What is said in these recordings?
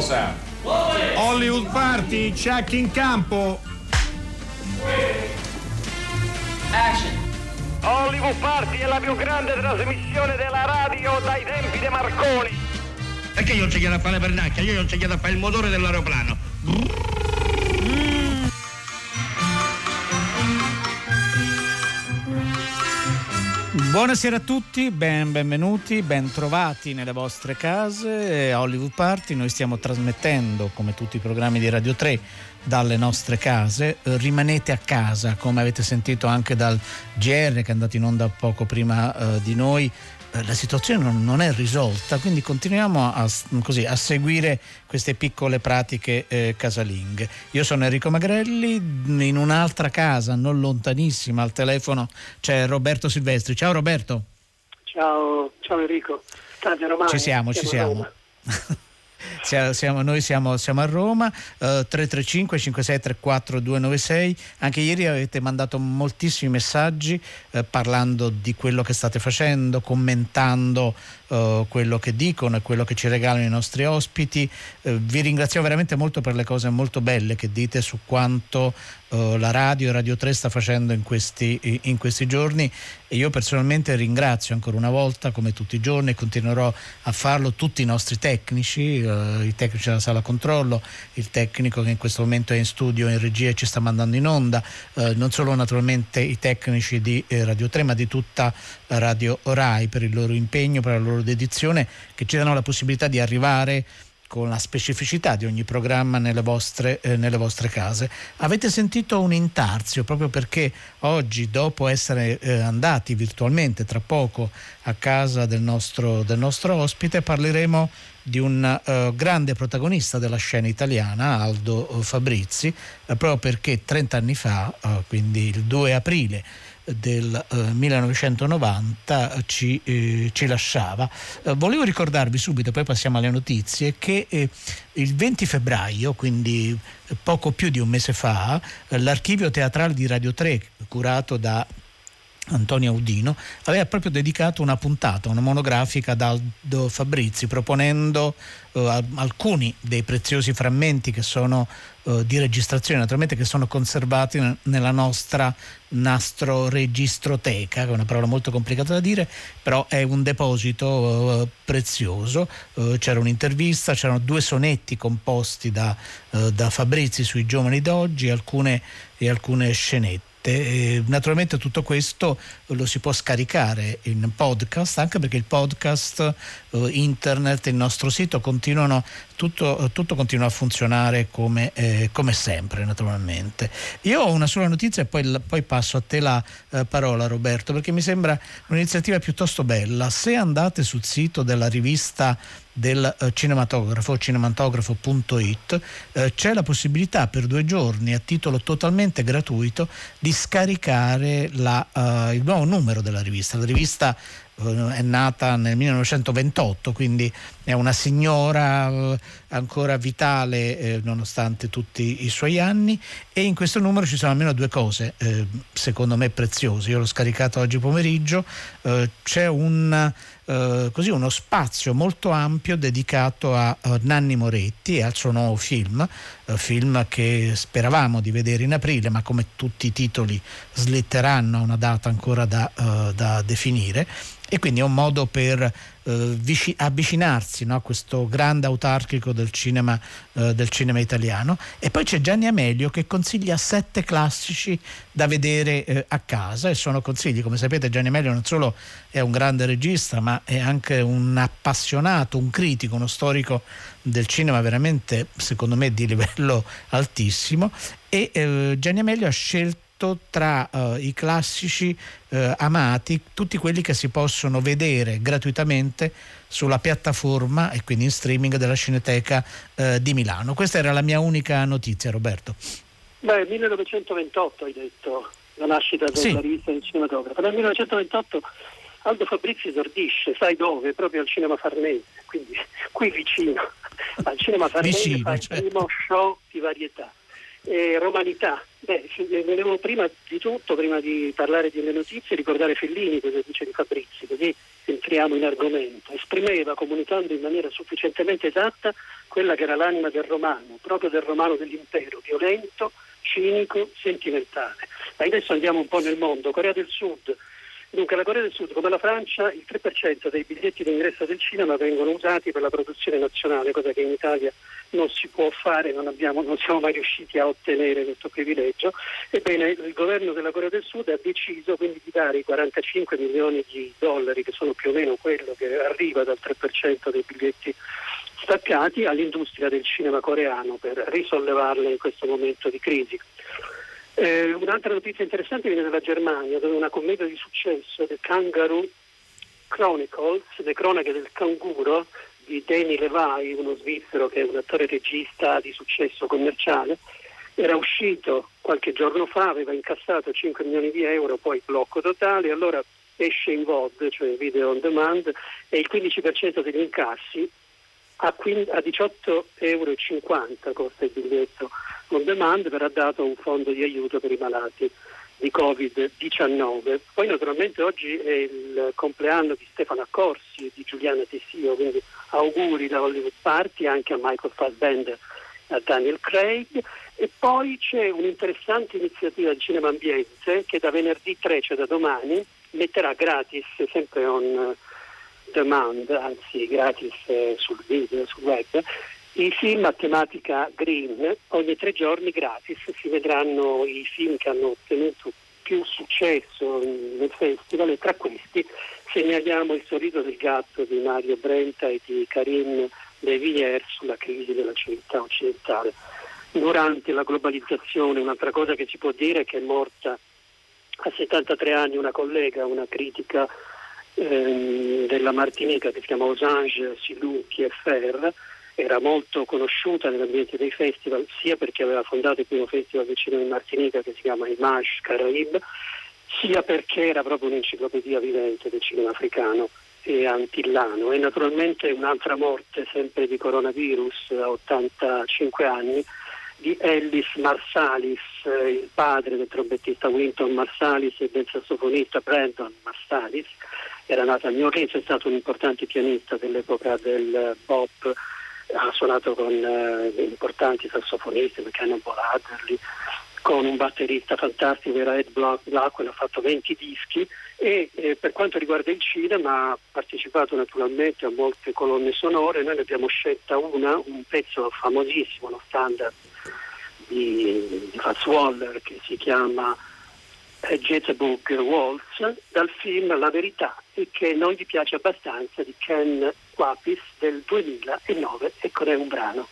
Sound. Hollywood Party, check in campo. Action. Hollywood Party è la più grande trasmissione della radio dai tempi di Marconi. Perché io non ci chiedo a fare le pernacchie, io non ci chiedo a fare il motore dell'aeroplano. Buonasera a tutti, ben, benvenuti, ben trovati nelle vostre case. A Hollywood Party noi stiamo trasmettendo, come tutti i programmi di Radio 3, dalle nostre case. Rimanete a casa, come avete sentito anche dal GR che è andato in onda poco prima eh, di noi. Eh, la situazione non, non, è risolta, quindi continuiamo a, così, a seguire queste piccole pratiche eh, casalinghe. Io sono Enrico Magrelli, in un'altra casa, non lontanissima, al telefono c'è Roberto Silvestri. Ciao Roberto. Ciao, ciao Enrico. Romano, ci siamo, ci siamo. Siamo, noi siamo, siamo, a Roma, uh, 335 5634 296. Anche ieri avete mandato moltissimi messaggi uh, parlando di quello che state facendo, commentando uh, quello che dicono e quello che ci regalano i nostri ospiti. Uh, vi ringrazio veramente molto per le cose molto belle che dite su quanto uh, la radio e Radio 3 sta facendo in questi, in questi giorni. E io personalmente ringrazio ancora una volta come tutti i giorni e continuerò a farlo tutti i nostri tecnici, i tecnici della sala controllo, il tecnico che in questo momento è in studio in regia e ci sta mandando in onda, non solo naturalmente i tecnici di eh, Radio 3 ma di tutta Radio Rai per il loro impegno, per la loro dedizione, che ci danno la possibilità di arrivare con la specificità di ogni programma nelle vostre, eh, nelle vostre, case. Avete sentito un intarzio proprio perché oggi, dopo essere eh, andati virtualmente tra poco a casa del nostro, del nostro ospite, parleremo di un uh, grande protagonista della scena italiana, Aldo Fabrizi, eh, proprio perché 30 anni fa, uh, quindi il 2 aprile del eh, 1990 ci, eh, ci lasciava. Eh, volevo ricordarvi subito, poi passiamo alle notizie, che eh, il 20 febbraio, quindi poco più di un mese fa, eh, l'archivio teatrale di Radio 3, curato da Antonio Audino, aveva proprio dedicato una puntata, una monografica ad Aldo Fabrizi, proponendo eh, alcuni dei preziosi frammenti che sono eh, di registrazione, naturalmente che sono conservati nella nostra nastro registroteca, che è una parola molto complicata da dire, però è un deposito eh, prezioso. Eh, c'era un'intervista, c'erano due sonetti composti da, eh, da Fabrizi sui giovani d'oggi alcune, e alcune scenette e naturalmente tutto questo lo si può scaricare in podcast, anche perché il podcast, eh, internet, il nostro sito continuano, tutto, tutto continua a funzionare come, eh, come, sempre naturalmente. Io ho una sola notizia e poi, poi passo a te la eh, parola Roberto, perché mi sembra un'iniziativa piuttosto bella. Se andate sul sito della rivista del eh, cinematografo, cinematografo.it, eh, c'è la possibilità per due giorni a titolo totalmente gratuito di scaricare la, uh, il nuovo numero della rivista. La rivista uh, è nata nel 1928, quindi è una signora uh, ancora vitale eh, nonostante tutti i suoi anni e in questo numero ci sono almeno due cose eh, secondo me preziose. Io l'ho scaricato oggi pomeriggio, c'è un eh, così uno spazio molto ampio dedicato a, Nanni Moretti e al suo nuovo film, eh, film che speravamo di vedere in aprile, ma come tutti i titoli slitteranno a una data ancora da, uh, da definire e quindi è un modo per eh, vici- avvicinarsi no, a questo grande autarchico del cinema, eh, del cinema, italiano. E poi c'è Gianni Amelio che consiglia sette classici da vedere eh, a casa e sono consigli, come sapete Gianni Amelio non solo è un grande regista ma è anche un appassionato, un critico, uno storico del cinema veramente secondo me di livello altissimo e eh, Gianni Amelio ha scelto tra uh, i classici uh, amati, tutti quelli che si possono vedere gratuitamente sulla piattaforma e quindi in streaming della Cineteca uh, di Milano. Questa era la mia unica notizia, Roberto. Beh, 1928 hai detto la nascita della sì. rivista del cinematografo. Nel 1928 Aldo Fabrizi esordisce, sai dove? Proprio al Cinema Farnese, quindi qui vicino. Al Cinema Farnese vicino, fa il certo. primo show di varietà eh, romanità. Beh, volevo prima di tutto, prima di parlare delle notizie, ricordare Fellini, cosa dice di Fabrizi, così entriamo in argomento, esprimeva, comunicando in maniera sufficientemente esatta, quella che era l'anima del romano, proprio del romano dell'impero, violento, cinico, sentimentale. Ma adesso andiamo un po' nel mondo. Corea del Sud. Dunque la Corea del Sud, come la Francia, il 3% dei biglietti d'ingresso del cinema vengono usati per la produzione nazionale, cosa che in Italia non si può fare, non, abbiamo, non siamo mai riusciti a ottenere questo privilegio. Ebbene, il governo della Corea del Sud ha deciso quindi di dare i 45 milioni di dollari, che sono più o meno quello che arriva dal 3% dei biglietti staccati, all'industria del cinema coreano per risollevarla in questo momento di crisi. Eh, un'altra notizia interessante viene dalla Germania, dove una commedia di successo, The Kangaroo Chronicles, le cronache del canguro, di Danny Levai, uno svizzero che è un attore regista di successo commerciale, era uscito qualche giorno fa, aveva incassato 5 milioni di euro, poi blocco totale, allora esce in VOD, cioè video on demand, e il 15% degli incassi a 18,50 euro costa il biglietto on demand, verrà dato un fondo di aiuto per i malati di Covid-19. Poi naturalmente oggi è il compleanno di Stefano Accorsi e di Giuliana Tessio, quindi auguri da Hollywood Party anche a Michael Fassbender a Daniel Craig. E poi c'è un'interessante iniziativa del cinema ambiente che da venerdì 3, cioè da domani, metterà gratis, sempre on demand, anzi gratis eh, sul video, sul web, i film a tematica green, ogni tre giorni gratis si vedranno i film che hanno ottenuto più successo nel festival e tra questi segnaliamo il sorriso del gatto di Mario Brenta e di Karim De sulla crisi della civiltà occidentale. Durante la globalizzazione un'altra cosa che si può dire è che è morta a 73 anni una collega, una critica ehm, della Martinica che si chiama Osange Silou Kieffer, era molto conosciuta nell'ambiente dei festival sia perché aveva fondato il primo festival del cinema in Martinica che si chiama Image Caraib, sia perché era proprio un'enciclopedia vivente del cinema africano e antillano. E naturalmente un'altra morte sempre di coronavirus a 85 anni di Ellis Marsalis, il padre del trombettista Winton Marsalis e del sassofonista Brandon Marsalis, era nato a New Orleans, è stato un importante pianista dell'epoca del pop ha suonato con eh, importanti sassofonisti come Cannonball Adderley, con un batterista fantastico era Ed Blackwell, ha fatto 20 dischi. E eh, per quanto riguarda il cinema ha partecipato naturalmente a molte colonne sonore, noi ne abbiamo scelta una, un pezzo famosissimo, uno standard di, di Fats Waller che si chiama Jezebug Waltz dal film La verità e che non gli piace abbastanza di Ken Quapis del 2009 e con è un brano.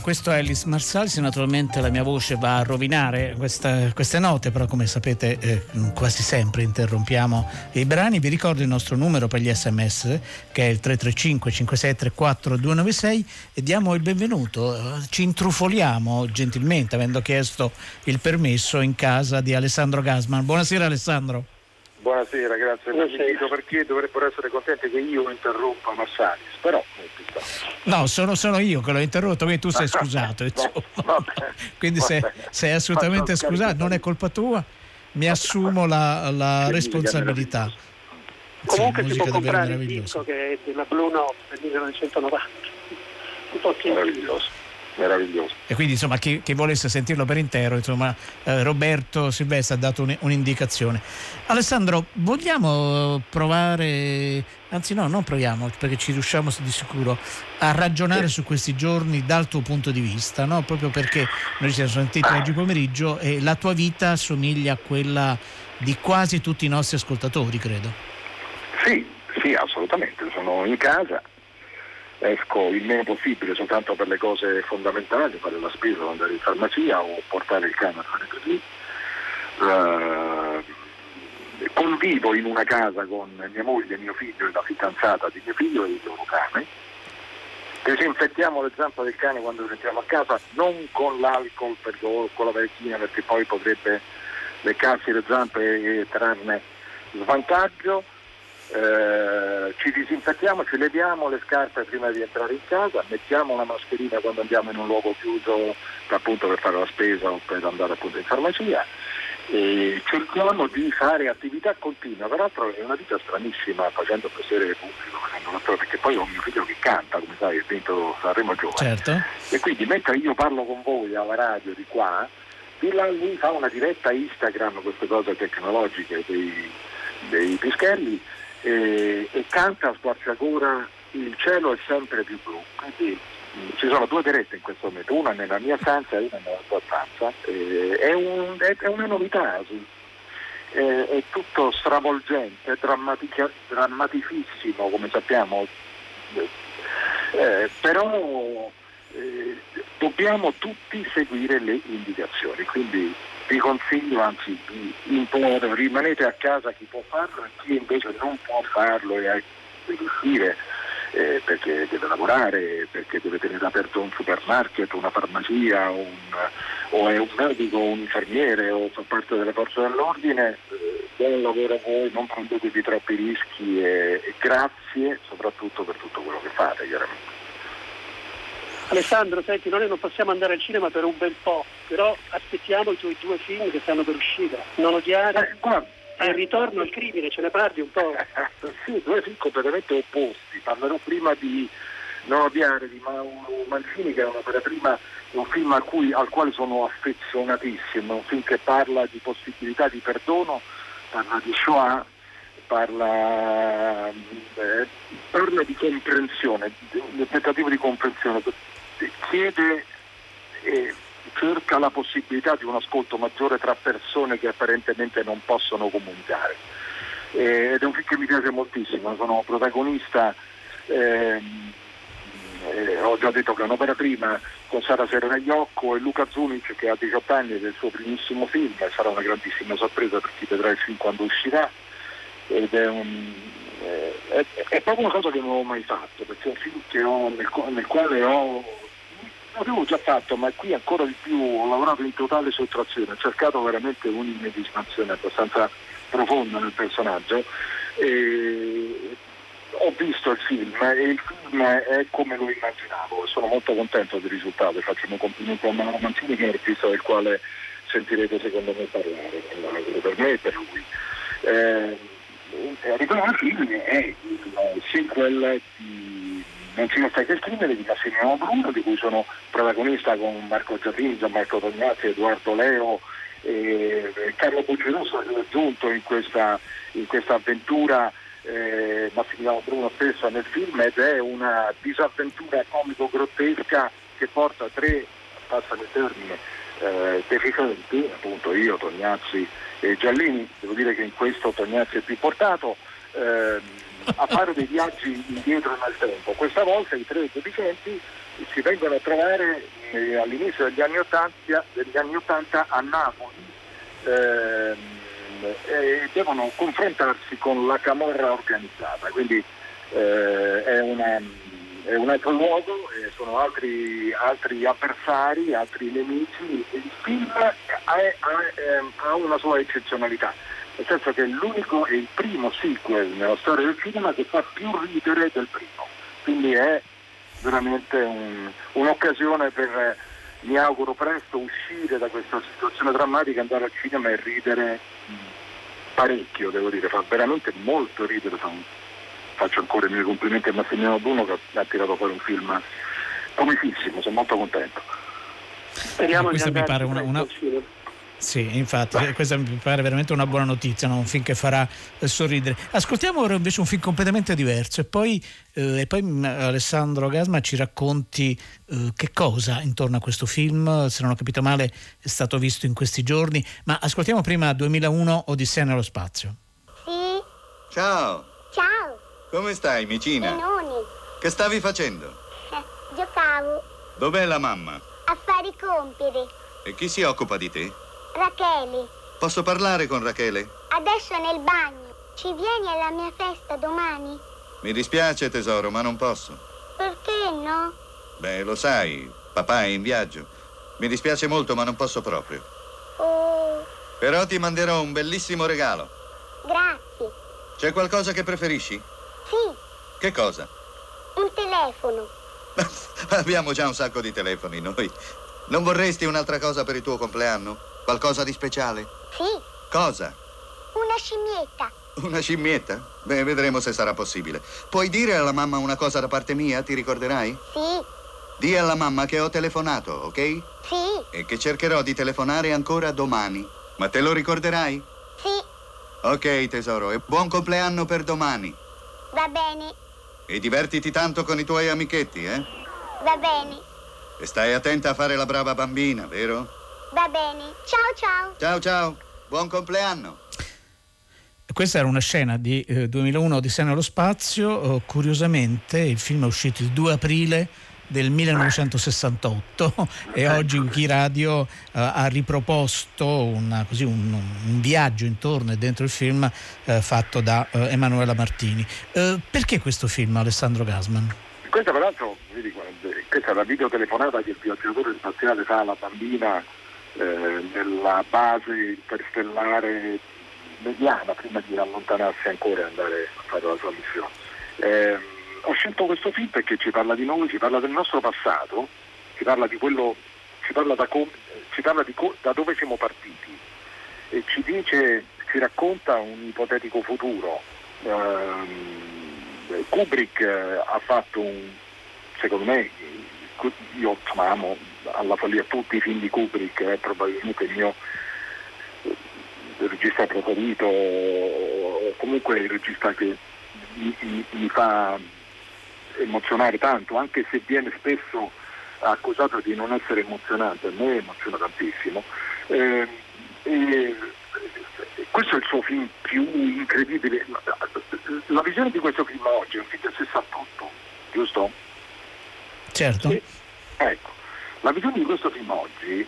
Allora, questo è Alice Marsalis, naturalmente la mia voce va a rovinare questa, queste note, però come sapete eh, quasi sempre interrompiamo i brani. Vi ricordo il nostro numero per gli sms che è il 335 5634 296 e diamo il benvenuto, ci intrufoliamo gentilmente avendo chiesto il permesso in casa di Alessandro Gasman. Buonasera Alessandro. Buonasera, grazie per l'invito perché dovrebbero essere contenti che io interrompa Massalis, però No, sono, sono, io che l'ho interrotto, quindi tu sei scusato. quindi sei, sei assolutamente scusato, non è colpa tua, mi assumo la, la responsabilità. Comunque sì, si può comprare il disco che è della Blue Note del 1990, un po' meraviglioso meraviglioso. E quindi insomma chi, chi volesse sentirlo per intero, insomma, eh, Roberto Silvestre ha dato un, un'indicazione. Alessandro, vogliamo provare, anzi no, non proviamo perché ci riusciamo di sicuro a ragionare sì. su questi giorni dal tuo punto di vista, no? proprio perché noi ci siamo sentiti ah. oggi pomeriggio e la tua vita somiglia a quella di quasi tutti i nostri ascoltatori, credo. Sì, sì, assolutamente, sono in casa esco il meno possibile soltanto per le cose fondamentali, fare la spesa, andare in farmacia o portare il cane a fare così. Uh, convivo in una casa con mia moglie, mio figlio e la fidanzata di mio figlio e il loro cane. Disinfettiamo le zampe del cane quando entriamo a casa, non con l'alcol o con la vecchina perché poi potrebbe leccarsi le zampe e trarne svantaggio eh, ci disinfettiamo, ci leviamo le scarpe prima di entrare in casa, mettiamo una mascherina quando andiamo in un luogo chiuso appunto per fare la spesa o per andare appunto in farmacia e cerchiamo di fare attività continua, peraltro è una vita stranissima facendo piacere pubblico, facendo l'attore, perché poi ho mio figlio che canta, come sai, è vinto Sanremo Giovane. Certo. E quindi mentre io parlo con voi alla radio di qua, di là lui fa una diretta Instagram, queste cose tecnologiche dei, dei pischelli, e, e canta a squarciagora il cielo è sempre più blu. Quindi mh, ci sono due dirette in questo momento, una nella mia stanza e una nella tua stanza. È, un, è, è, una novità, sì. eh, è tutto stravolgente, drammaticissimo come sappiamo, eh, però eh, dobbiamo tutti seguire le indicazioni. Quindi vi consiglio, anzi vi imploro, rimanete a casa chi può farlo e chi invece non può farlo e deve uscire eh, perché deve lavorare, perché deve tenere aperto un supermarket, una farmacia, un, o è un medico, un infermiere o fa parte delle forze dell'ordine, eh, buon lavoro a voi, non prendetevi troppi rischi e, e grazie soprattutto per tutto quello che fate chiaramente. Alessandro, senti, noi non possiamo andare al cinema per un bel po', però aspettiamo i tuoi due film che stanno per uscire. Non odiare eh, e il ritorno al crimine, ce ne parli un po'? sì, due film completamente opposti. Parlerò prima di Non odiare di Mauro Mancini, che è un'opera prima, un film cui, al quale sono affezionatissimo, un film che parla di possibilità di perdono, parla di Shoah, parla, eh, parla di comprensione, del tentativo di comprensione chiede e cerca la possibilità di un ascolto maggiore tra persone che apparentemente non possono comunicare. Ed è un film che mi piace moltissimo, sono protagonista, ehm, eh, ho già detto che è un'opera prima con Sara Serragliocco e Luca Zunic che ha 18 anni del suo primissimo film e sarà una grandissima sorpresa per chi vedrà il film quando uscirà ed è un, eh, è, è, proprio una cosa che non ho mai fatto perché è un film ho, nel, nel quale ho l'avevo già fatto, ma qui ancora di più ho lavorato in totale sottrazione, ho cercato veramente un'immedesimazione abbastanza profonda nel personaggio. E ho visto il film e il film è come lo immaginavo, sono molto contento del risultato, faccio un complimento a Mauro Mancini che è l'artista del quale sentirete secondo me parlare, per me e per lui. Eh, ritorno al film è il sequel di sta che scrivere di Massimiliano Bruno, di cui sono protagonista con Marco Giardini, Gianmarco Tognazzi, Edoardo Leo e Carlo Bucceroso che è aggiunto in questa, in questa avventura eh, Massimiliano Bruno stesso nel film ed è una disavventura comico-grottesca che porta tre, passano il termine, eh, deficienti, appunto io, Tognazzi e Giallini, devo dire che in questo Tognazzi è più portato. Eh, a fare dei viaggi indietro nel tempo. Questa volta i tre deficienti si vengono a trovare eh, all'inizio degli anni 80, degli anni 80 a Napoli ehm, e devono confrontarsi con la camorra organizzata, quindi eh, è, una, è, un altro luogo, sono altri, altri, avversari, altri nemici. Il film ha, ha, ehm, ha una sua eccezionalità nel senso che è l'unico e il primo sequel nella storia del cinema che fa più ridere del primo. Quindi è veramente un, un'occasione per, mi auguro presto, uscire da questa situazione drammatica, andare al cinema e ridere parecchio, devo dire, fa veramente molto ridere. Faccio ancora i miei complimenti a Massimiliano Bruno che ha tirato fuori un film comicissimo, sono molto contento. Speriamo mi pare una, una, sì, infatti, Beh. questa mi pare veramente una buona notizia, no? un film che farà eh, sorridere. Ascoltiamo ora invece un film completamente diverso e poi, eh, e poi mm, Alessandro Gasma ci racconti eh, che cosa intorno a questo film, se non ho capito male è stato visto in questi giorni, ma ascoltiamo prima 2001 Odissea nello spazio. Sì. Ciao. Ciao. Come stai, Micina? Benoni. Che stavi facendo? Eh, giocavo. Dov'è la mamma? A fare i compiti. E chi si occupa di te? Rachele. Posso parlare con Rachele? Adesso nel bagno. Ci vieni alla mia festa domani? Mi dispiace tesoro, ma non posso. Perché no? Beh, lo sai, papà è in viaggio. Mi dispiace molto, ma non posso proprio. Oh. Però ti manderò un bellissimo regalo. Grazie. C'è qualcosa che preferisci? Sì. Che cosa? Un telefono. Abbiamo già un sacco di telefoni noi. Non vorresti un'altra cosa per il tuo compleanno? Qualcosa di speciale? Sì. Cosa? Una scimmietta. Una scimmietta? Beh, vedremo se sarà possibile. Puoi dire alla mamma una cosa da parte mia? Ti ricorderai? Sì. Di alla mamma che ho telefonato, ok? Sì. E che cercherò di telefonare ancora domani. Ma te lo ricorderai? Sì. Ok, tesoro, e buon compleanno per domani. Va bene. E divertiti tanto con i tuoi amichetti, eh? Va bene. E stai attenta a fare la brava bambina, vero? Va bene. Ciao ciao. Ciao ciao. Buon compleanno. Questa era una scena di eh, 2001 Odissea nello spazio. Oh, curiosamente il film è uscito il 2 aprile del 1968 e oggi Wikiradio uh, ha riproposto una, così, un, un, viaggio intorno e dentro il film uh, fatto da uh, Emanuela Martini. perché questo film, Alessandro Gasman? Questa peraltro, questa è la videotelefonata che il viaggiatore spaziale fa alla bambina eh, nella base interstellare mediana prima di allontanarsi ancora e andare a fare la sua missione. Eh, ho scelto questo film perché ci parla di noi, ci parla del nostro passato, ci parla di quello, ci parla da, com, ci parla co, da dove siamo partiti e ci dice, ci racconta un ipotetico futuro. Eh, Kubrick ha fatto un, secondo me, io amo alla follia tutti i film di Kubrick, è probabilmente il mio regista preferito, o comunque il regista che mi, mi, mi, fa emozionare tanto, anche se viene spesso accusato di non essere emozionante, a me emoziona tantissimo. Eh, e, questo è il suo film più incredibile. La visione di questo film oggi è un film del 68, giusto? Certo. Sì. Ecco, la visione di questo film oggi,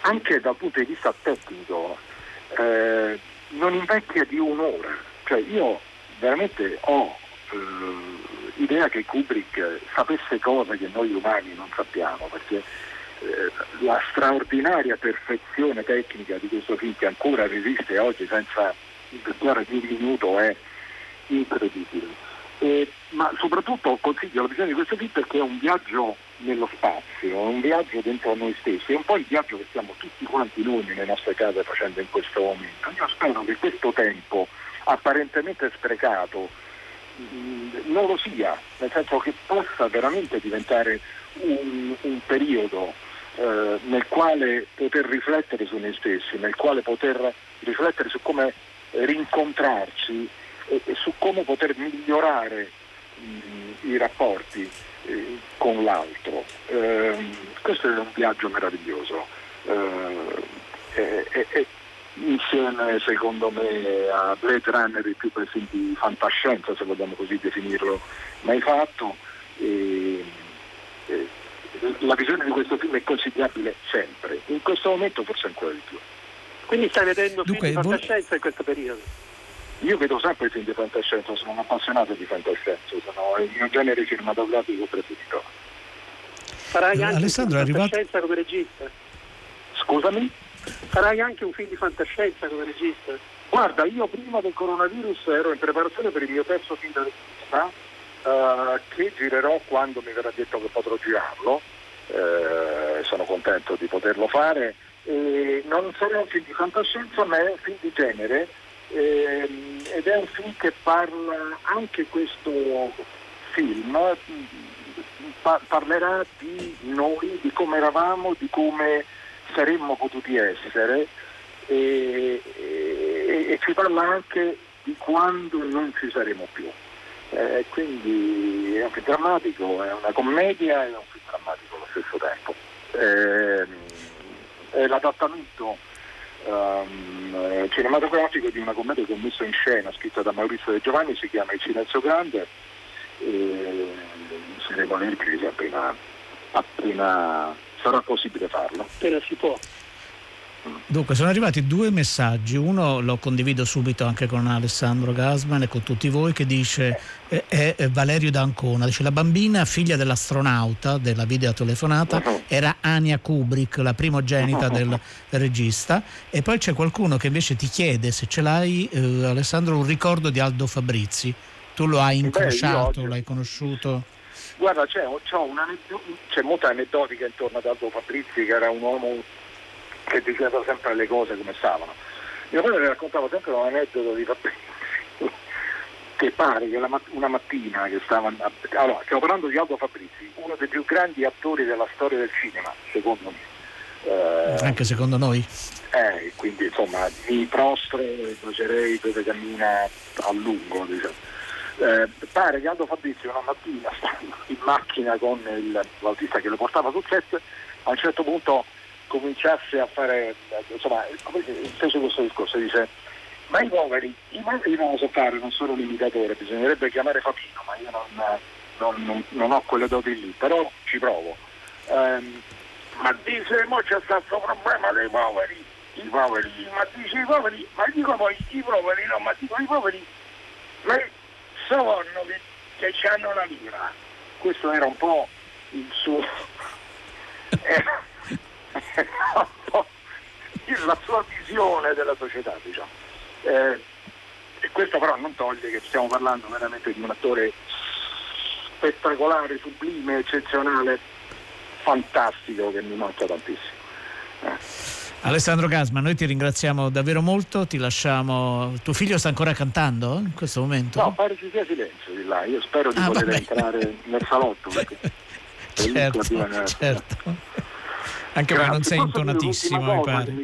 anche dal punto di vista tecnico, eh, non invecchia di un'ora. Cioè io veramente ho eh, idea che Kubrick sapesse cose che noi umani non sappiamo, perché eh, la straordinaria perfezione tecnica di questo film che ancora resiste oggi senza invecchiare di un minuto è incredibile. Eh, ma soprattutto consiglio la visione di questo film perché è un viaggio nello spazio, è un viaggio dentro a noi stessi, è un po' il viaggio che stiamo tutti quanti noi nelle nostre case facendo in questo momento. Io spero che questo tempo apparentemente sprecato mm, non lo sia, nel senso che possa veramente diventare un, un periodo eh, nel quale poter riflettere su noi stessi, nel quale poter riflettere su come rincontrarci e, e su come poter migliorare mh, i rapporti eh, con l'altro. Eh, questo è un viaggio meraviglioso. Eh, insieme secondo me a Blade Runner il più film di fantascienza se vogliamo così definirlo mai fatto e, e, la visione di questo film è consigliabile sempre, in questo momento forse ancora di più. Quindi stai vedendo Dunque, film di fantascienza in questo periodo? Io vedo sempre film di fantascienza, sono un appassionato di fantascienza, sono il mio genere cinematografico preferito. Farai anche Alessandro, un film di fantascienza come regista? Scusami? Farai anche un film di fantascienza come regista? Guarda, io prima del coronavirus ero in preparazione per il mio terzo film da regista, eh, che girerò quando mi verrà detto che potrò girarlo. Eh, sono contento di poterlo fare. E non sarà un film di fantascienza, ma è un film di genere ed è un film che parla anche questo film pa- parlerà di noi, di come eravamo, di come saremmo potuti essere e, e, e ci parla anche di quando non ci saremo più. Eh, quindi è un film drammatico, è una commedia e è un film drammatico allo stesso tempo. Eh, è l'adattamento um, cinematografico di una commedia che ho messo in scena, scritta da Maurizio De Giovanni, si chiama Il Silenzio Grande e saremo in ripresa appena, appena sarà possibile farlo. Appena si può. Dunque, sono arrivati due messaggi. Uno lo condivido subito anche con Alessandro Gasman e con tutti voi che dice eh, è Valerio D'Ancona. Dice la bambina figlia dell'astronauta della videotelefonata era Ania Kubrick, la primogenita del regista. E poi c'è qualcuno che invece ti chiede se ce l'hai, eh, Alessandro, un ricordo di Aldo Fabrizi. Tu lo hai incrociato, l'hai conosciuto? Guarda, c'è, c'è molta aneddotica intorno ad Aldo Fabrizi, che era un uomo che diceva sempre le cose come stavano. Mio padre raccontava sempre un aneddoto di Fabrizi che pare che una mattina che stava allora stiamo parlando di Aldo Fabrizi uno dei più grandi attori della storia del cinema secondo me. Eh, anche secondo noi? Eh, quindi insomma mi prostro e bacerei dove cammina a lungo diciamo. eh, pare che Aldo Fabrizi una mattina stando in macchina con il, l'autista che lo portava sul set a un certo punto cominciasse a fare, insomma, fece questo discorso, dice ma i poveri, i poveri non lo so fare, non sono un bisognerebbe chiamare Fabino, ma io non, non, non, non ho quelle doti lì, però ci provo. Um, ma dice, mo c'è stato problema dei poveri, i poveri, ma dice i poveri, ma dico poi i poveri, no, ma dico i poveri, ma sono che, che hanno la lira. Questo era un po' il suo... Era, la sua visione della società, diciamo. Eh, e questo però non toglie che stiamo parlando veramente di un attore spettacolare, sublime, eccezionale, fantastico che mi manca tantissimo. Eh. Alessandro Gasma, noi ti ringraziamo davvero molto, ti lasciamo. Tuo figlio sta ancora cantando in questo momento? No, pare ci sia silenzio di là, io spero di ah, poter vabbè. entrare nel salotto perché certo, certo anche Grazie. non sei intonatissimo, mi pare.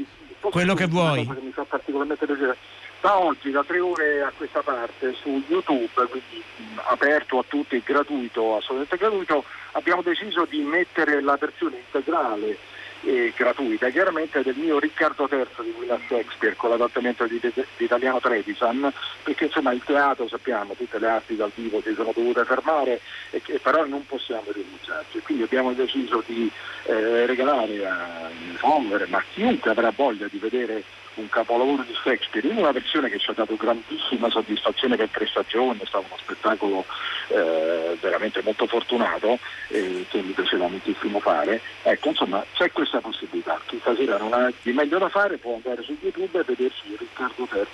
Quello che vuoi. Che mi fa particolarmente piacere. Da oggi, da tre ore a questa parte, su YouTube, quindi mh, aperto a tutti, gratuito, assolutamente gratuito, abbiamo deciso di mettere la versione integrale eh, gratuita, chiaramente del mio Riccardo III di William Shakespeare con l'adattamento di, di, Italiano Trevisan, perché insomma il teatro sappiamo, tutte le arti dal vivo si sono dovute fermare e che però non possiamo rinunciarci, quindi abbiamo deciso di eh, regalare a Folver, ma chiunque avrà voglia di vedere un capolavoro di Shakespeare in una versione che ci ha dato grandissima soddisfazione per tre stagioni, è stato uno spettacolo eh, veramente molto fortunato eh, che mi piaceva moltissimo fare. Ecco, insomma, c'è questa possibilità. Chi stasera non ha di meglio da fare può andare su YouTube e vedersi Riccardo III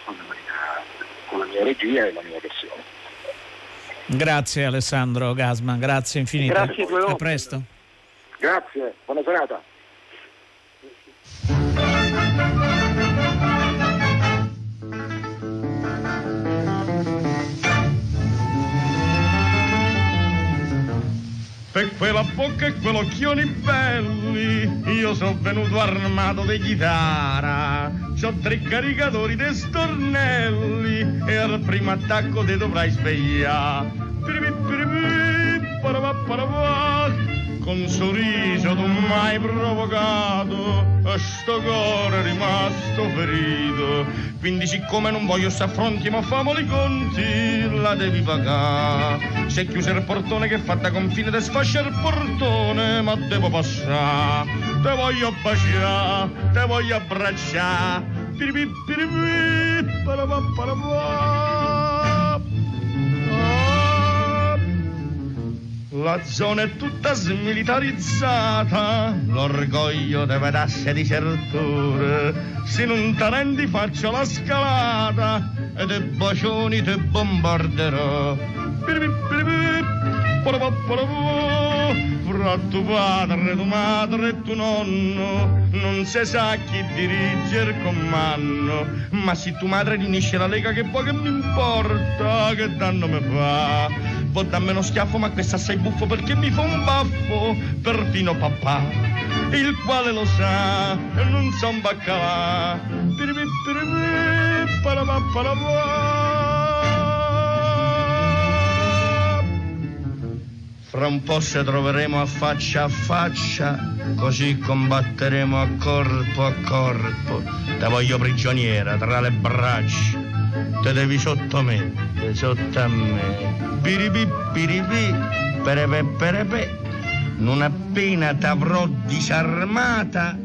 con la mia regia e la mia versione. Grazie Alessandro Gasman, grazie infinite. Grazie a presto. Grazie, buona serata. Per quella bocca e quell'occhioni belli, io sono venuto armato di chitarra. C'ho tre caricatori di stornelli e al primo attacco ti dovrai svegliare. Un sorriso tu mai provocato, a sto cuore è rimasto ferito. Quindi siccome non voglio sta affronti ma famo i conti, la devi pagare. Se chiuso il portone che fa da confine te sfascia il portone, ma devo passare. Te voglio baciare, te voglio abbracciare. Piripi, piripi, La zona è tutta smilitarizzata, l'orgoglio deve darsi di certure. Se non ti rendi faccio la scalata e dei bacioni ti bombarderò. Fra tuo padre, tua madre e tuo nonno non si sa chi dirige il comando, ma se tua madre riunisce la lega che poi che mi importa, che danno mi fa? Vo dammi uno schiaffo, ma questo assai buffo perché mi fa un baffo, perfino papà, il quale lo sa, non so un baccalà. Piripi, piripi, parapà, parapà. Fra un po' ci troveremo a faccia a faccia, così combatteremo a corpo a corpo. Te voglio prigioniera tra le braccia, te devi sottomettere sotto a me piripi piripi, perepe perepe, non appena t'avrò disarmata,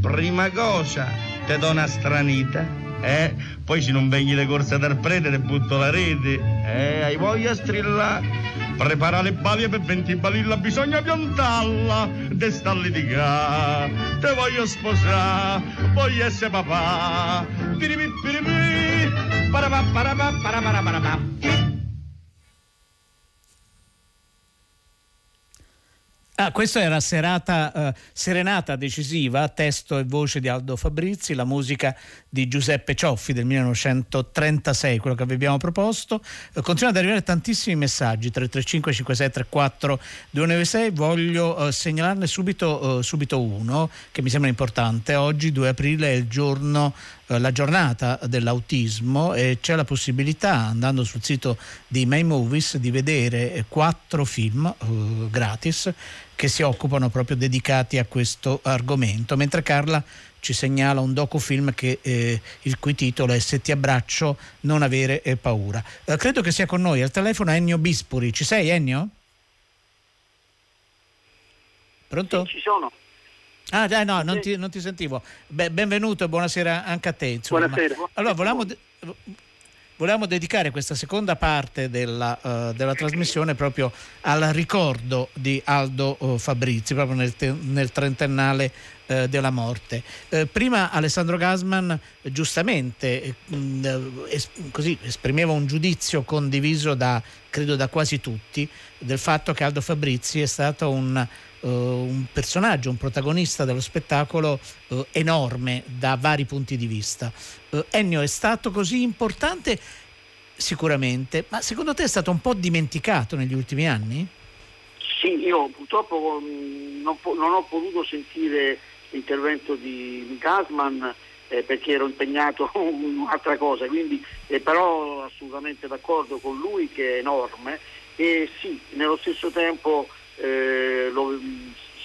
prima cosa te do una stranita, eh? Poi se non vegli le corse dal prete te butto la rete, eh? Hai voglia strillare? Prepara le balie per 20 balilla, bisogna piantarla, de sta litigare. Te voglio sposare, voglio essere papà. Piripi piripi, parapà parapà parapà parapà. Ah, questa era serata, uh, serenata decisiva, testo e voce di Aldo Fabrizi, la musica di Giuseppe Cioffi del 1936, quello che abbiamo proposto. Uh, continuano ad arrivare tantissimi messaggi, 335 5634 296, voglio uh, segnalarne subito, subito, uno che mi sembra importante. Oggi, 2 aprile, è il giorno la giornata dell'autismo e c'è la possibilità, andando sul sito di May Movies, di vedere quattro film uh, gratis che si occupano proprio dedicati a questo argomento, mentre Carla ci segnala un docufilm che, eh, il cui titolo è Se ti abbraccio non avere eh, paura. Eh, credo che sia con noi al telefono Ennio Bispuri. Ci sei Ennio? Pronto? Sì, ci sono. Ah, dai, no, non ti, non ti sentivo. Beh, benvenuto e buonasera anche a te. Insomma. Buonasera. Allora, volevamo, volevamo dedicare questa seconda parte della, uh, della, trasmissione proprio al ricordo di Aldo uh, Fabrizi, proprio nel, te- nel trentennale uh, della morte. prima Alessandro Gasman giustamente es- così, esprimeva un giudizio condiviso da, credo da quasi tutti del fatto che Aldo Fabrizi è stato un un personaggio, un protagonista dello spettacolo uh, enorme da vari punti di vista. Uh, Ennio è stato così importante sicuramente, ma secondo te è stato un po' dimenticato negli ultimi anni? Sì, io purtroppo mm, non, po- non ho potuto sentire l'intervento di Gasman eh, perché ero impegnato in un'altra cosa, quindi eh, però assolutamente d'accordo con lui che è enorme e sì, nello stesso tempo eh, lo,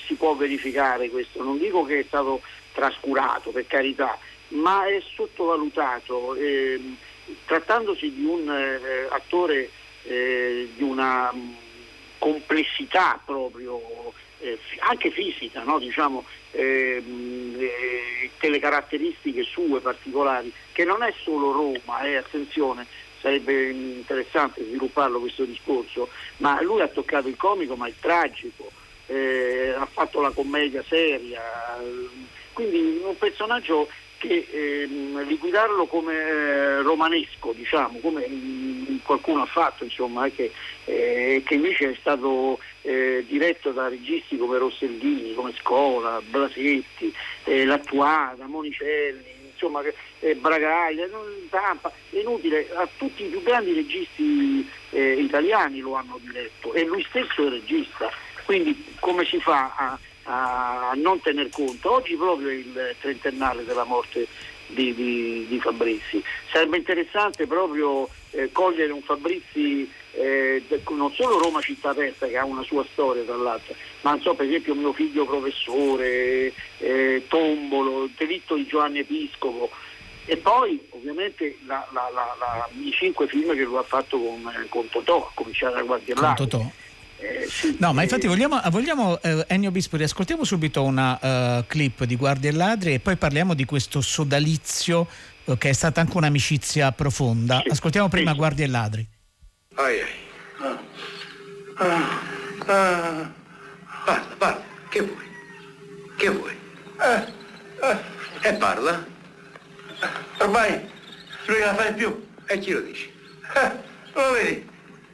si può verificare questo. Non dico che è stato trascurato, per carità, ma è sottovalutato. Eh, trattandosi di un eh, attore eh, di una mh, complessità proprio eh, anche fisica, no? diciamo, ehm, eh, delle caratteristiche sue particolari, che non è solo Roma, attenzione, sarebbe interessante svilupparlo questo discorso, ma lui ha toccato il comico ma il tragico, eh, ha fatto la commedia seria, quindi un personaggio che eh, liquidarlo come eh, romanesco, diciamo, come qualcuno ha fatto, insomma, che, eh, che, invece è stato eh, diretto da registi come Rossellini, come Scola, Blasetti, eh, Lattuada, Monicelli, insomma, eh, Bragaglia, Tampa, è inutile, a tutti i più grandi registi eh, italiani lo hanno diretto e lui stesso è regista, quindi come si fa a, a, non tener conto? Oggi proprio il trentennale della morte di, di, di Fabrizi. Sarebbe interessante proprio eh, cogliere un Fabrizi eh, non solo Roma città aperta che ha una sua storia tra l'altro, ma non so per esempio mio figlio professore, eh, Tombolo, Delitto di Giovanni Episcopo e poi ovviamente la, la, la, i cinque film che lui ha fatto con, con Totò, a cominciare da Guardia Totò. Eh, sì, no, ma infatti vogliamo, vogliamo eh, Ennio Bispoli, ascoltiamo subito una uh, clip di Guardia e Ladri e poi parliamo di questo sodalizio uh, che è stata anche un'amicizia profonda. Sì, Ascoltiamo prima sì. Guardia e Ladri. Ai ai. Ah. Ah. Ah. Parla, parla, che vuoi? Che vuoi? Eh. E parla. Ormai non gliela fai più. E chi lo dice? Eh, lo vedi?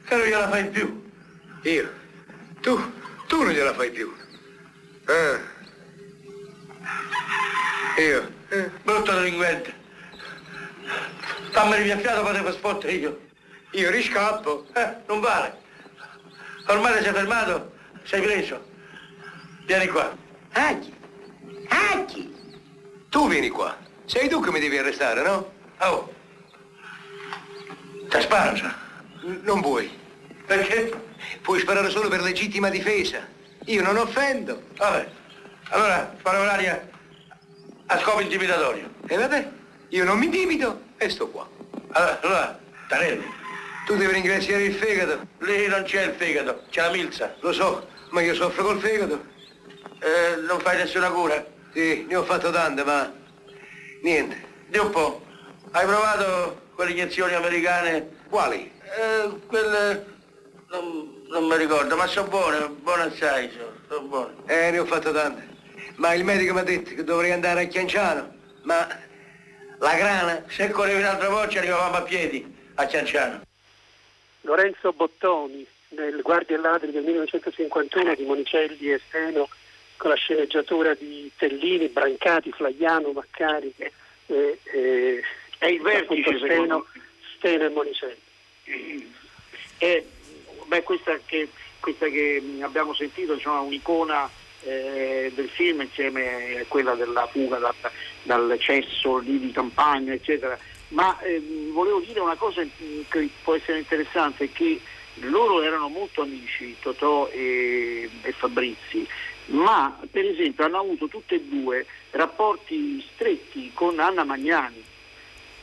Che non gliela fai più. Io? Tu? Tu non gliela fai più. Ah. Io? Eh. Brutto delinquente. Fammi il fiato potevo spottere io. Io riscappo. Eh, non vale. Ormai sei fermato, sei preso. Vieni qua. Aghi. Aghi. Tu vieni qua. Sei tu che mi devi arrestare, no? Oh. Ti sparo, sa. Non vuoi. Perché? Puoi sparare solo per legittima difesa. Io non offendo. Vabbè, allora sparo l'aria a scopo intimidatorio. E vabbè, io non mi intimido e sto qua. Allora, allora Tarelli. Tu devi ringraziare il fegato. Lì non c'è il fegato, c'è la milza. Lo so, ma io soffro col fegato. Eh, non fai nessuna cura? Sì, ne ho fatto tante, ma niente. Di un po'. Hai provato quelle iniezioni americane? Quali? Eh, quelle... Non, non mi ricordo, ma sono buone, buone assai, sono, sono buone. Eh, ne ho fatto tante. Ma il medico mi ha detto che dovrei andare a Chianciano. Ma la grana? Se correvi un'altra volta arrivavamo a piedi a Chianciano. Lorenzo Bottoni, nel Guardia e Ladri del 1951 di Monicelli e Steno, con la sceneggiatura di Tellini, Brancati, Flaiano, Maccari e, e, è il vertice Steno, Steno e Monicelli. E beh, questa, che, questa che abbiamo sentito è diciamo, un'icona eh, del film insieme a quella della fuga da, dal cesso lì di campagna, eccetera. Ma eh, volevo dire una cosa che può essere interessante, che loro erano molto amici, Totò e, e Fabrizi, ma per esempio hanno avuto tutte e due rapporti stretti con Anna Magnani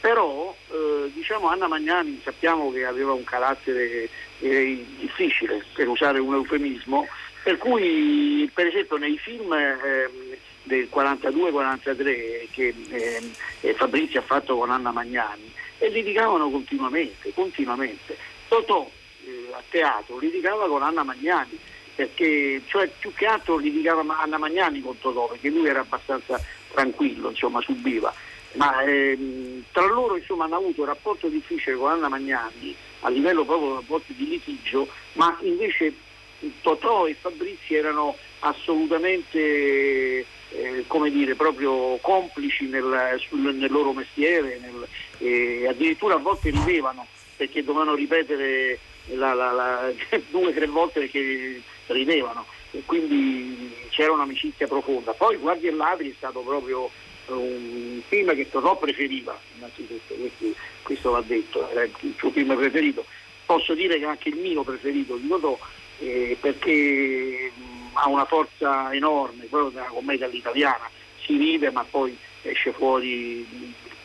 però eh, diciamo Anna Magnani sappiamo che aveva un carattere eh, difficile, per usare un eufemismo, per cui per esempio nei film eh, del 42-43 che eh, Fabrizio ha fatto con Anna Magnani, e litigavano continuamente, continuamente. Totò eh, a teatro litigava con Anna Magnani, perché cioè, più che altro litigava Anna Magnani con Totò, perché lui era abbastanza tranquillo, insomma, subiva ma ehm, tra loro insomma, hanno avuto un rapporto difficile con Anna Magnani a livello proprio rapporti di litigio, ma invece Totò e Fabrizi erano assolutamente eh, come dire, proprio complici nel, sul, nel loro mestiere, nel, eh, addirittura a volte ridevano perché dovevano ripetere la, la, la, due o tre volte perché ridevano e quindi c'era un'amicizia profonda. Poi Guardia e Ladri è stato proprio un film che Totò preferiva, innanzitutto, questo, va detto, era il suo film preferito. Posso dire che anche il mio preferito di Totò eh, perché mh, ha una forza enorme, proprio della commedia all'italiana, si ride ma poi esce fuori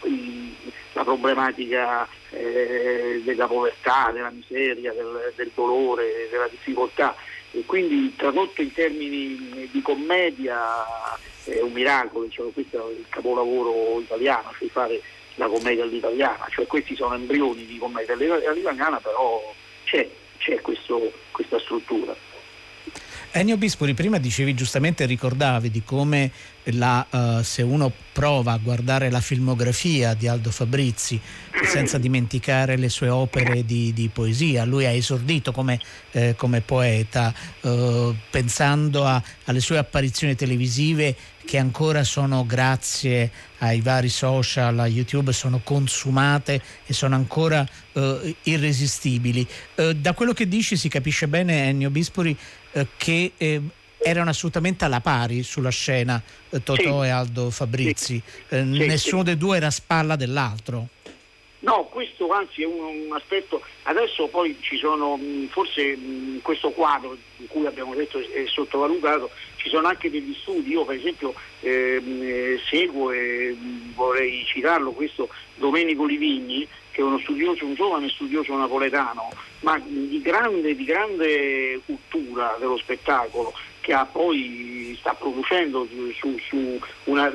mh, la problematica eh, della povertà, della miseria, del, del dolore, della difficoltà e quindi tradotto in termini di commedia è un miracolo, diciamo, questo è il capolavoro italiano, cioè fare la commedia all'italiana, cioè questi sono embrioni di commedia all'italiana, però c'è, c'è questo, questa struttura. Ennio Bispoli, prima dicevi giustamente, ricordavi di come la, uh, se uno prova a guardare la filmografia di Aldo Fabrizi, senza dimenticare le sue opere di, di poesia, lui ha esordito come, eh, come poeta, uh, pensando a, alle sue apparizioni televisive che ancora sono grazie ai vari social, a YouTube, sono consumate e sono ancora uh, irresistibili. da quello che dici si capisce bene, Ennio Bispoli, che eh, erano assolutamente alla pari sulla scena eh, Totò sì. e Aldo Fabrizi, sì. Eh, nessuno dei due era a spalla dell'altro. No, questo anzi è un, un, aspetto, adesso poi ci sono, forse in questo quadro in cui abbiamo detto è sottovalutato, ci sono anche degli studi, io per esempio ehm, eh, seguo e vorrei citarlo questo Domenico Livigni, che è uno studioso, un giovane studioso napoletano, ma di grande, di grande cultura dello spettacolo, che poi sta producendo su, su una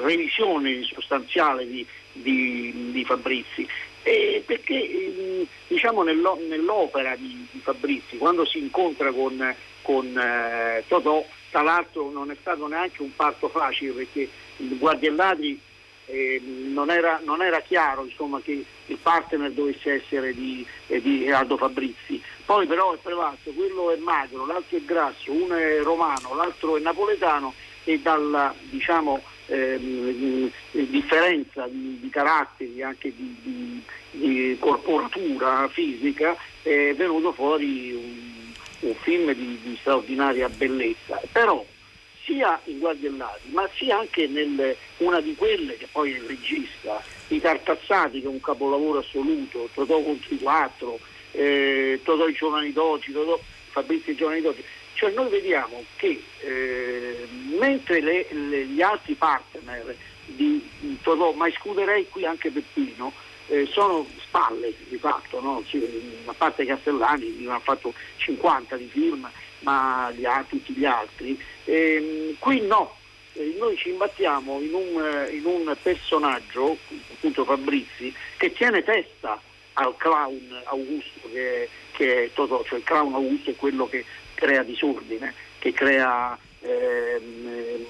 revisione sostanziale di, di, di Fabrizi. Eh, perché diciamo nello, nell'opera di, di, Fabrizi, quando si incontra con, con eh, Totò, tra l'altro non è stato neanche un parto facile perché il Guardiellati eh, non, era, non, era, chiaro insomma, che il partner dovesse essere di, eh, di Aldo Fabrizi. Poi però è prevalso, quello è magro, l'altro è grasso, uno è romano, l'altro è napoletano e dalla diciamo, ehm, differenza di, di, caratteri, anche di, di, di, corporatura fisica, è venuto fuori un, un film di, straordinaria bellezza. Però sia in Guardiellati, ma sia anche nel, una di quelle che poi è il regista, i Tartazzati, che è un capolavoro assoluto, Totò contro i quattro, eh, Totò i giovani d'oggi, Totò Fabrizio i giovani d'oggi. Cioè noi vediamo che eh, mentre le, le, gli altri partner di, Totò, ma escluderei qui anche Peppino, eh, sono spalle di fatto, no? a parte Castellani, ne ha fatto 50 di film, ma gli, tutti gli altri. Eh, qui no, eh, noi ci imbattiamo in un, in un, personaggio, appunto Fabrizi, che tiene testa al clown Augusto che, che è Totò, cioè il clown Augusto è quello che crea disordine, che crea ehm,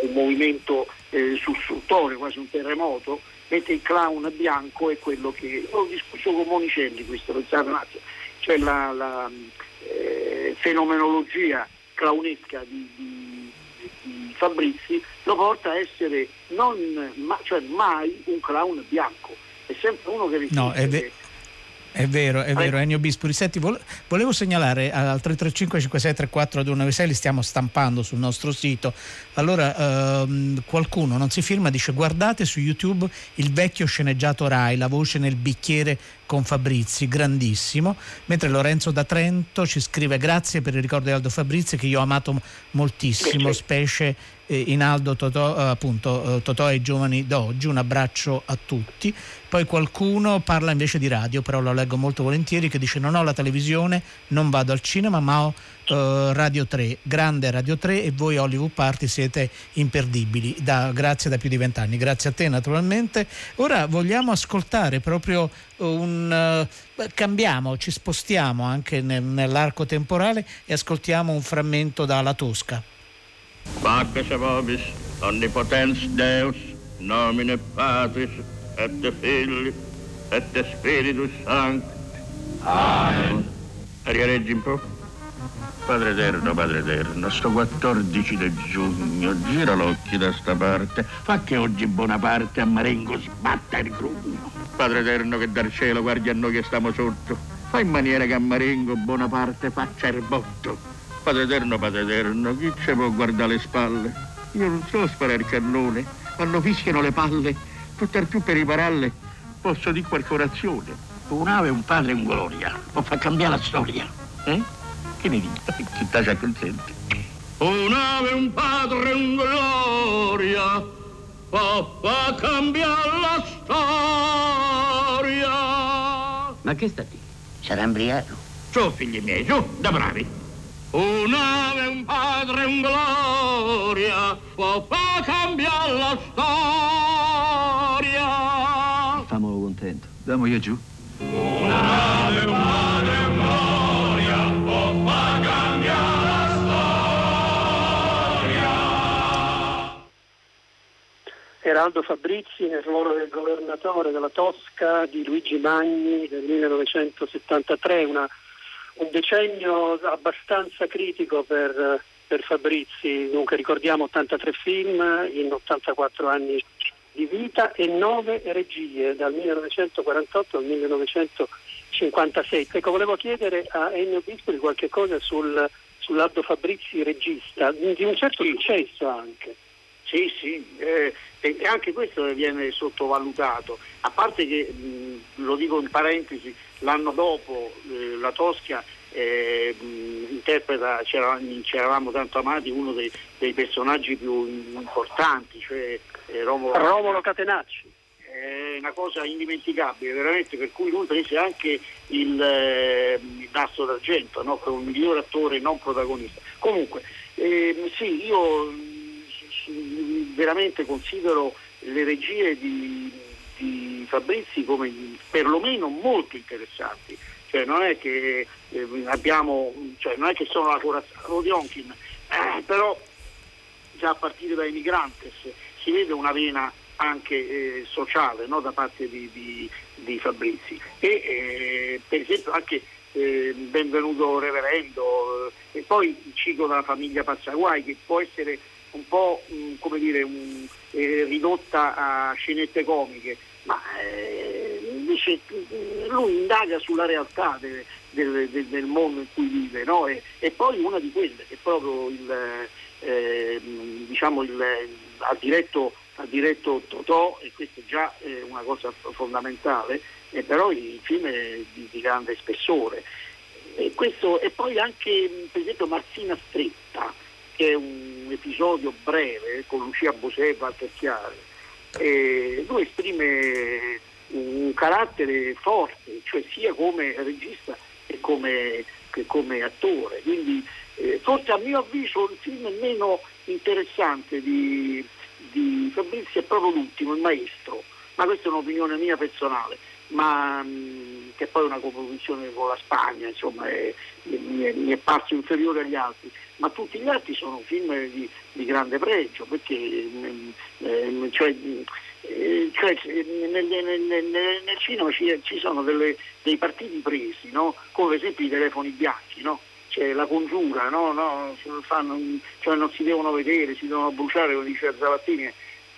un movimento eh, sussultore, quasi un terremoto, mentre il clown bianco è quello che... Ho discusso con Monicelli questo, pensate un attimo, cioè la, la eh, fenomenologia clownesca di, di, di, Fabrizi lo porta a essere non, ma, cioè mai un clown bianco, è sempre uno che riflette... No, è, ve- è vero, è vero, Ennio Bispuri. Senti, volevo segnalare al 335 5634 296, li stiamo stampando sul nostro sito. Allora, ehm, qualcuno non si firma, dice guardate su YouTube il vecchio sceneggiato Rai, la voce nel bicchiere con Fabrizi, grandissimo, mentre Lorenzo da Trento ci scrive grazie per il ricordo di Aldo Fabrizi che io ho amato moltissimo, specie eh, in Aldo Totò, eh, appunto, eh, Totò e i giovani d'oggi, un abbraccio a tutti. Poi qualcuno parla invece di radio, però lo leggo molto volentieri, che dice non ho la televisione, non vado al cinema, ma ho Uh, Radio 3, grande Radio 3 e voi Hollywood Party siete imperdibili, da, grazie da più di vent'anni, grazie a te naturalmente. Ora vogliamo ascoltare proprio un... Uh, cambiamo, ci spostiamo anche nel, nell'arco temporale e ascoltiamo un frammento dalla Tosca. Vacca vobis, onnipotens Deus, nomine Patris et Filii et Spiritus Sancti. Amen. Riareggi un po'. Padre eterno, Padre eterno, sto 14 di giugno, gira l'occhio da sta parte, fa che oggi Bonaparte a Marengo sbatta il grugno. Padre eterno che dal cielo guardi a noi che stiamo sotto, fa in maniera che a Marengo Bonaparte faccia il botto. Padre eterno, Padre eterno, chi ci può guardare le spalle? Io non so sparare il cannone, quando fischiano le palle, tutt'al più per ripararle, posso dire qualche orazione. Un'ave, un padre un gloria, può far cambiare la storia, eh? Che ne dici? Che ti acconsente. Un'ave, un padre, un gloria, papà cambia la storia. Ma che sta qui? Sarà imbriaco? Su, figli miei, su, da bravi. Un'ave, un padre, un gloria, papà cambia la storia. Famolo contento. Damogli giù. Un'ave, un padre, un gloria, papà Era Aldo Fabrizi nel ruolo del governatore della Tosca di Luigi Magni del 1973, una, un decennio abbastanza critico per, per Fabrizi, dunque ricordiamo 83 film in 84 anni di vita e 9 regie dal 1948 al 1956. Ecco, volevo chiedere a Ennio Bispoli qualche cosa sul, sull'Aldo Fabrizi regista, di un certo successo anche. Sì, sì, eh, e anche questo viene sottovalutato, a parte che, mh, lo dico in parentesi, l'anno dopo eh, la Tosca eh, interpreta, ci eravamo tanto amati, uno dei, dei personaggi più importanti, cioè eh, Romolo, Romolo Catenacci. È una cosa indimenticabile, veramente, per cui lui prese anche il, eh, il nastro d'argento no? per un miglior attore non protagonista. Comunque, ehm, sì, io veramente considero le regie di, di Fabrizi come perlomeno molto interessanti. Cioè non è che eh, abbiamo, cioè non è che sono la corazza di Onkin, eh, però già a partire dai migrantes si vede una vena anche eh, sociale no, da parte di, di, di Fabrizi. E eh, per esempio anche eh, Benvenuto Reverendo eh, e poi il ciclo della famiglia Passaguai che può essere un po' mh, mm, come dire, un, ridotta a scenette comiche ma invece lui indaga sulla realtà de, del, del, del, mondo in cui vive no? e, e, poi una di quelle che proprio il, eh, diciamo il, ha, diretto, ha diretto Totò e questa è già eh, una cosa fondamentale però il film è di, di grande spessore e, questo, e poi anche per esempio Marzina Stretta che è un episodio breve con Lucia Bosè e Walter Chiari. Eh, lui esprime un carattere forte, cioè sia come regista che come, che come attore. Quindi eh, forse a mio avviso il film meno interessante di, di Fabrizio è proprio l'ultimo, il maestro, ma questa è un'opinione mia personale, ma che poi è una coproduzione con la Spagna, insomma mi, è, mi è parso inferiore agli altri, ma tutti gli altri sono film di, di grande pregio, perché mh, eh, cioè, eh, cioè, nel, nel, nel, nel, cinema ci, ci sono delle, dei partiti presi, no? come per esempio i telefoni bianchi, no? cioè, la congiura, no? Fanno, cioè, non si devono vedere, si devono bruciare, come dice Zavattini.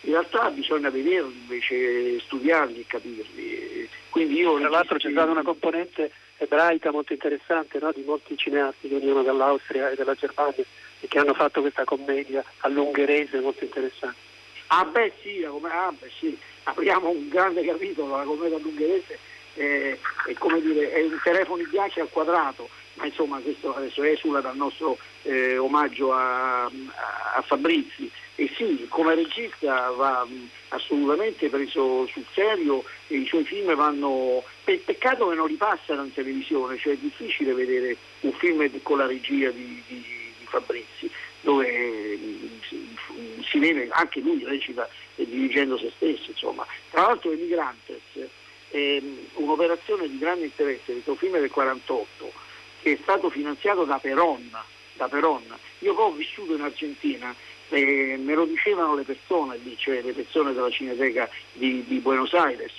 In realtà bisogna vederli invece, studiarli e capirli. Quindi io Tra l'altro c'è stata una componente ebraica molto interessante di molti cineasti che venivano dall'Austria e dalla Germania e che hanno fatto questa commedia all'ungherese molto interessante. Ah beh sì, ah beh sì, apriamo un grande capitolo, la commedia all'ungherese eh, è, dire, è un telefono di ghiaccio al quadrato, ma insomma questo adesso esula dal nostro eh, omaggio a, a, Fabrizi e sì, come regista va assolutamente preso sul serio e i suoi film vanno, pe- peccato che non li passano in televisione, cioè è difficile vedere un film con la regia di, di, di Fabrizi dove si vede anche lui recita dirigendo se stesso. Insomma. Tra l'altro Emigrantes è un'operazione di grande interesse, questo film del 48, che è stato finanziato da Peron. Da Peron. Io ho vissuto in Argentina e me lo dicevano le persone lì, cioè le persone della Cineteca di, di Buenos Aires,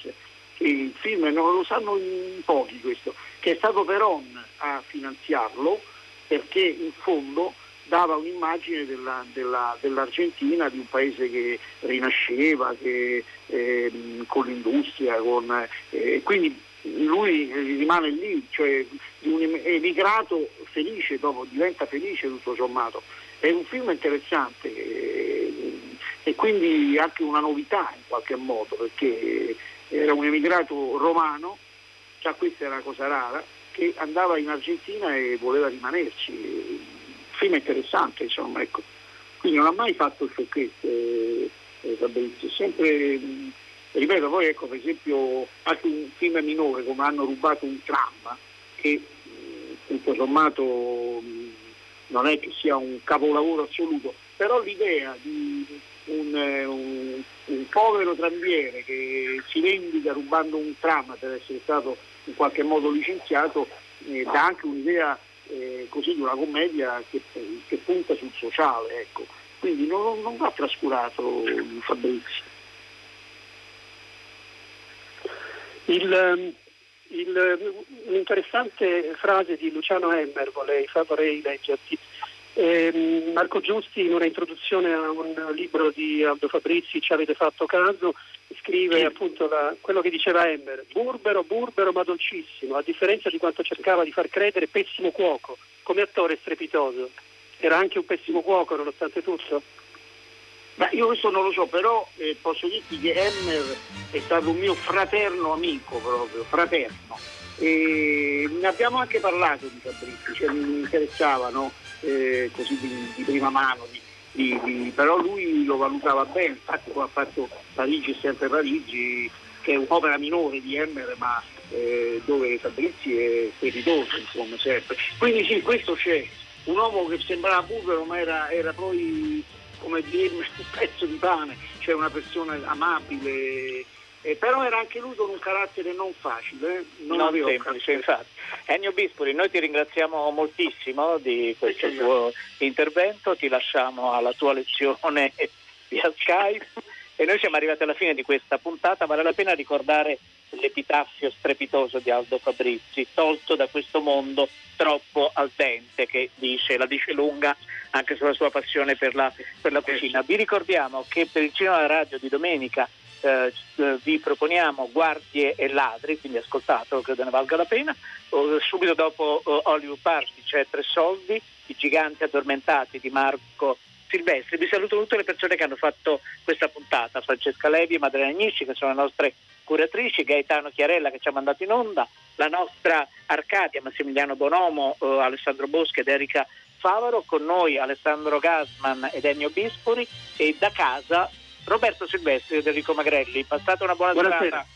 il film non lo sanno in pochi questo, che è stato Peron a finanziarlo perché in fondo dava un'immagine della, della, dell'Argentina, di un paese che rinasceva, che, eh, con l'industria, con, eh, quindi lui rimane lì, cioè un emigrato felice, dopo diventa felice tutto sommato. È un film interessante eh, e quindi anche una novità in qualche modo, perché era un emigrato romano, già questa era una cosa rara, che andava in Argentina e voleva rimanerci film interessante, insomma, ecco. Quindi non ha mai fatto focchetto eh, eh, sempre, ripeto, poi ecco per esempio anche un film minore come hanno rubato un tram, che tutto sommato non è che sia un capolavoro assoluto, però l'idea di un, eh, un, un, povero trambiere che si vendica rubando un tram per essere stato in qualche modo licenziato eh, dà anche un'idea eh, così di una commedia che, che, punta sul sociale, ecco. quindi non, non va trascurato Fabrizio. Il, ehm, il, un'interessante frase di Luciano Emmer vorrei, vorrei leggerti. Eh, Marco Giusti in una introduzione a un libro di Aldo Fabrizi, ci avete fatto caso, scrive appunto la, quello che diceva Emmer, burbero, burbero ma dolcissimo, a differenza di quanto cercava di far credere, pessimo cuoco. come attore strepitoso. Era anche un pessimo cuoco nonostante tutto. Ma io questo non lo so, però eh, posso dirti che Emmer è stato un mio fraterno amico proprio, fraterno. E ne abbiamo anche parlato di Fabrizi, cioè mi interessava no? eh, così di, di, prima mano, di, di, però lui lo valutava bene, infatti poi ha fatto Parigi e sempre Parigi, che è un'opera minore di Emmer, ma eh, dove Fabrizi è spiritoso, insomma, sempre. Quindi sì, questo c'è, un uomo che sembrava povero ma era, era poi come dirmi un pezzo di pane, cioè una persona amabile, eh, però era anche lui con un carattere non facile, eh? non, non semplice, infatti. Ennio Bispoli, noi ti ringraziamo moltissimo di questo tuo intervento, ti lasciamo alla tua lezione via Skype e noi siamo arrivati alla fine di questa puntata, vale la pena ricordare l'epitaffio strepitoso di Aldo Fabrizi, tolto da questo mondo troppo al dente, che dice, la dice lunga anche sulla sua passione per la, per la cucina. Vi ricordiamo che per il cinema alla radio di domenica eh, eh, vi proponiamo Guardie e Ladri, quindi ascoltatelo, credo ne valga la pena. Uh, subito dopo uh, Hollywood Party c'è Tre Soldi, I Giganti Addormentati di Marco Silvestri. Vi saluto tutte le persone che hanno fatto questa puntata, Francesca Levi e Madalena Agnisci, che sono le nostre curatrici, Gaetano Chiarella che ci ha mandato in onda, la nostra Arcadia, Massimiliano Bonomo, uh, Alessandro Boschi ed Erika Favaro, con noi Alessandro Gasman ed Ennio Bispori e da casa Roberto Silvestri ed Enrico Magrelli. Passate una buona Buonasera. giornata.